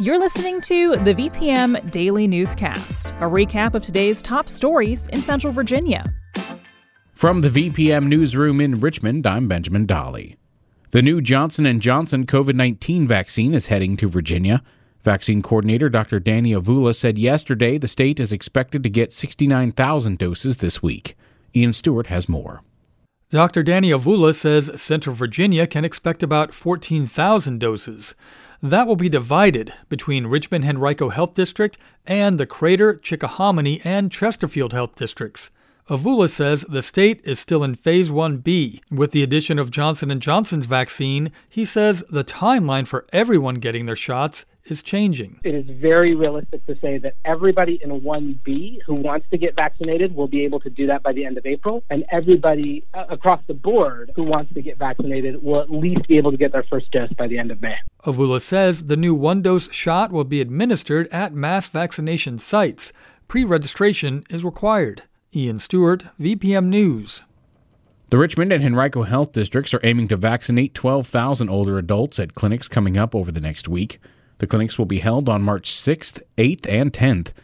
You're listening to the VPM Daily Newscast, a recap of today's top stories in Central Virginia. From the VPM newsroom in Richmond, I'm Benjamin Dolly. The new Johnson & Johnson COVID-19 vaccine is heading to Virginia. Vaccine coordinator Dr. Danny Avula said yesterday the state is expected to get 69,000 doses this week. Ian Stewart has more. Dr. Danny Avula says Central Virginia can expect about 14,000 doses. That will be divided between Richmond Henrico Health District and the Crater, Chickahominy, and Chesterfield Health Districts. Avula says the state is still in phase 1B. With the addition of Johnson & Johnson's vaccine, he says the timeline for everyone getting their shots is changing. It is very realistic to say that everybody in 1B who wants to get vaccinated will be able to do that by the end of April, and everybody uh, across the board who wants to get vaccinated will at least be able to get their first dose by the end of May. Avula says the new one dose shot will be administered at mass vaccination sites. Pre registration is required. Ian Stewart, VPM News. The Richmond and Henrico Health Districts are aiming to vaccinate 12,000 older adults at clinics coming up over the next week. The clinics will be held on March 6th, 8th, and 10th.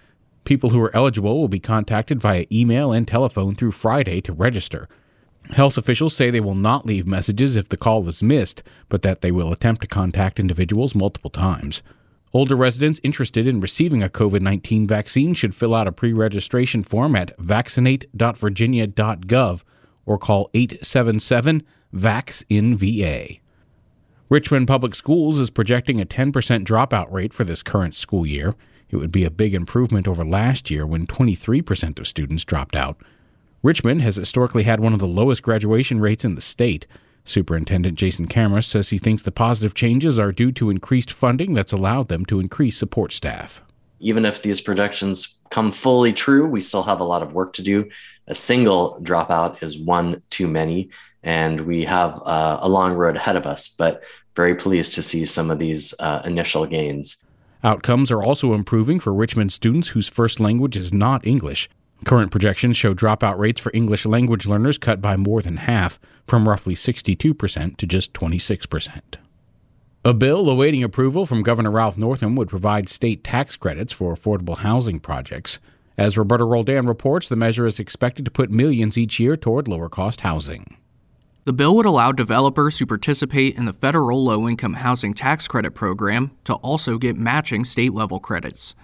People who are eligible will be contacted via email and telephone through Friday to register. Health officials say they will not leave messages if the call is missed, but that they will attempt to contact individuals multiple times. Older residents interested in receiving a COVID 19 vaccine should fill out a pre registration form at vaccinate.virginia.gov or call 877 VAX in VA. Richmond Public Schools is projecting a 10% dropout rate for this current school year. It would be a big improvement over last year when 23% of students dropped out. Richmond has historically had one of the lowest graduation rates in the state. Superintendent Jason Kamras says he thinks the positive changes are due to increased funding that's allowed them to increase support staff. Even if these projections come fully true, we still have a lot of work to do. A single dropout is one too many and we have uh, a long road ahead of us, but very pleased to see some of these uh, initial gains. Outcomes are also improving for Richmond students whose first language is not English. Current projections show dropout rates for English language learners cut by more than half, from roughly 62% to just 26%. A bill awaiting approval from Governor Ralph Northam would provide state tax credits for affordable housing projects. As Roberto Roldan reports, the measure is expected to put millions each year toward lower cost housing. The bill would allow developers who participate in the federal low income housing tax credit program to also get matching state level credits.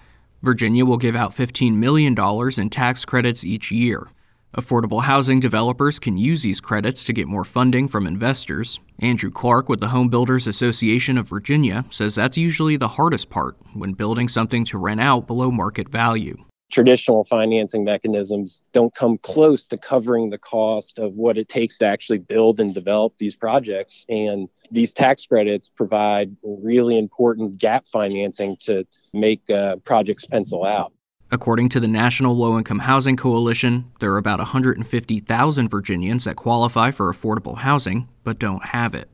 Virginia will give out $15 million in tax credits each year. Affordable housing developers can use these credits to get more funding from investors. Andrew Clark with the Home Builders Association of Virginia says that's usually the hardest part when building something to rent out below market value traditional financing mechanisms don't come close to covering the cost of what it takes to actually build and develop these projects. And these tax credits provide really important gap financing to make uh, projects pencil out. According to the National Low Income Housing Coalition, there are about 150,000 Virginians that qualify for affordable housing but don't have it.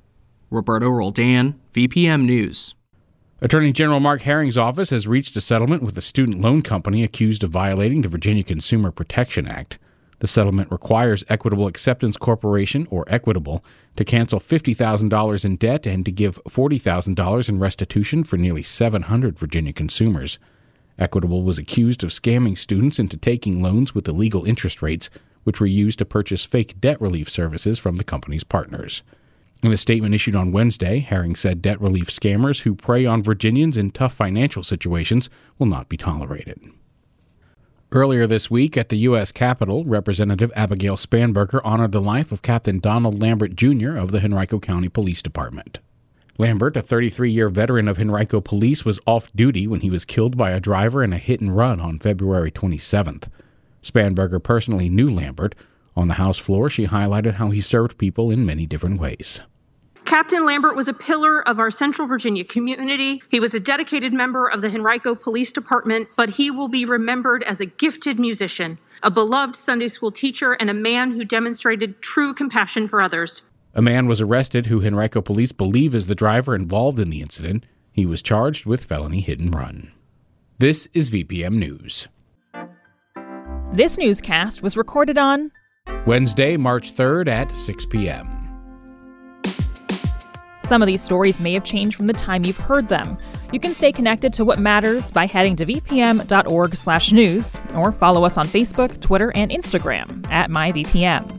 Roberto Roldan, VPM News. Attorney General Mark Herring's office has reached a settlement with a student loan company accused of violating the Virginia Consumer Protection Act. The settlement requires Equitable Acceptance Corporation, or Equitable, to cancel $50,000 in debt and to give $40,000 in restitution for nearly 700 Virginia consumers. Equitable was accused of scamming students into taking loans with illegal interest rates, which were used to purchase fake debt relief services from the company's partners. In a statement issued on Wednesday, Herring said debt relief scammers who prey on Virginians in tough financial situations will not be tolerated. Earlier this week at the U.S. Capitol, Representative Abigail Spanberger honored the life of Captain Donald Lambert Jr. of the Henrico County Police Department. Lambert, a 33 year veteran of Henrico Police, was off duty when he was killed by a driver in a hit and run on February 27th. Spanberger personally knew Lambert. On the House floor, she highlighted how he served people in many different ways. Captain Lambert was a pillar of our Central Virginia community. He was a dedicated member of the Henrico Police Department, but he will be remembered as a gifted musician, a beloved Sunday school teacher, and a man who demonstrated true compassion for others. A man was arrested who Henrico police believe is the driver involved in the incident. He was charged with felony hit and run. This is VPM News. This newscast was recorded on Wednesday, March 3rd at 6 p.m. Some of these stories may have changed from the time you've heard them. You can stay connected to what matters by heading to vpm.org/news or follow us on Facebook, Twitter, and Instagram at myvpm.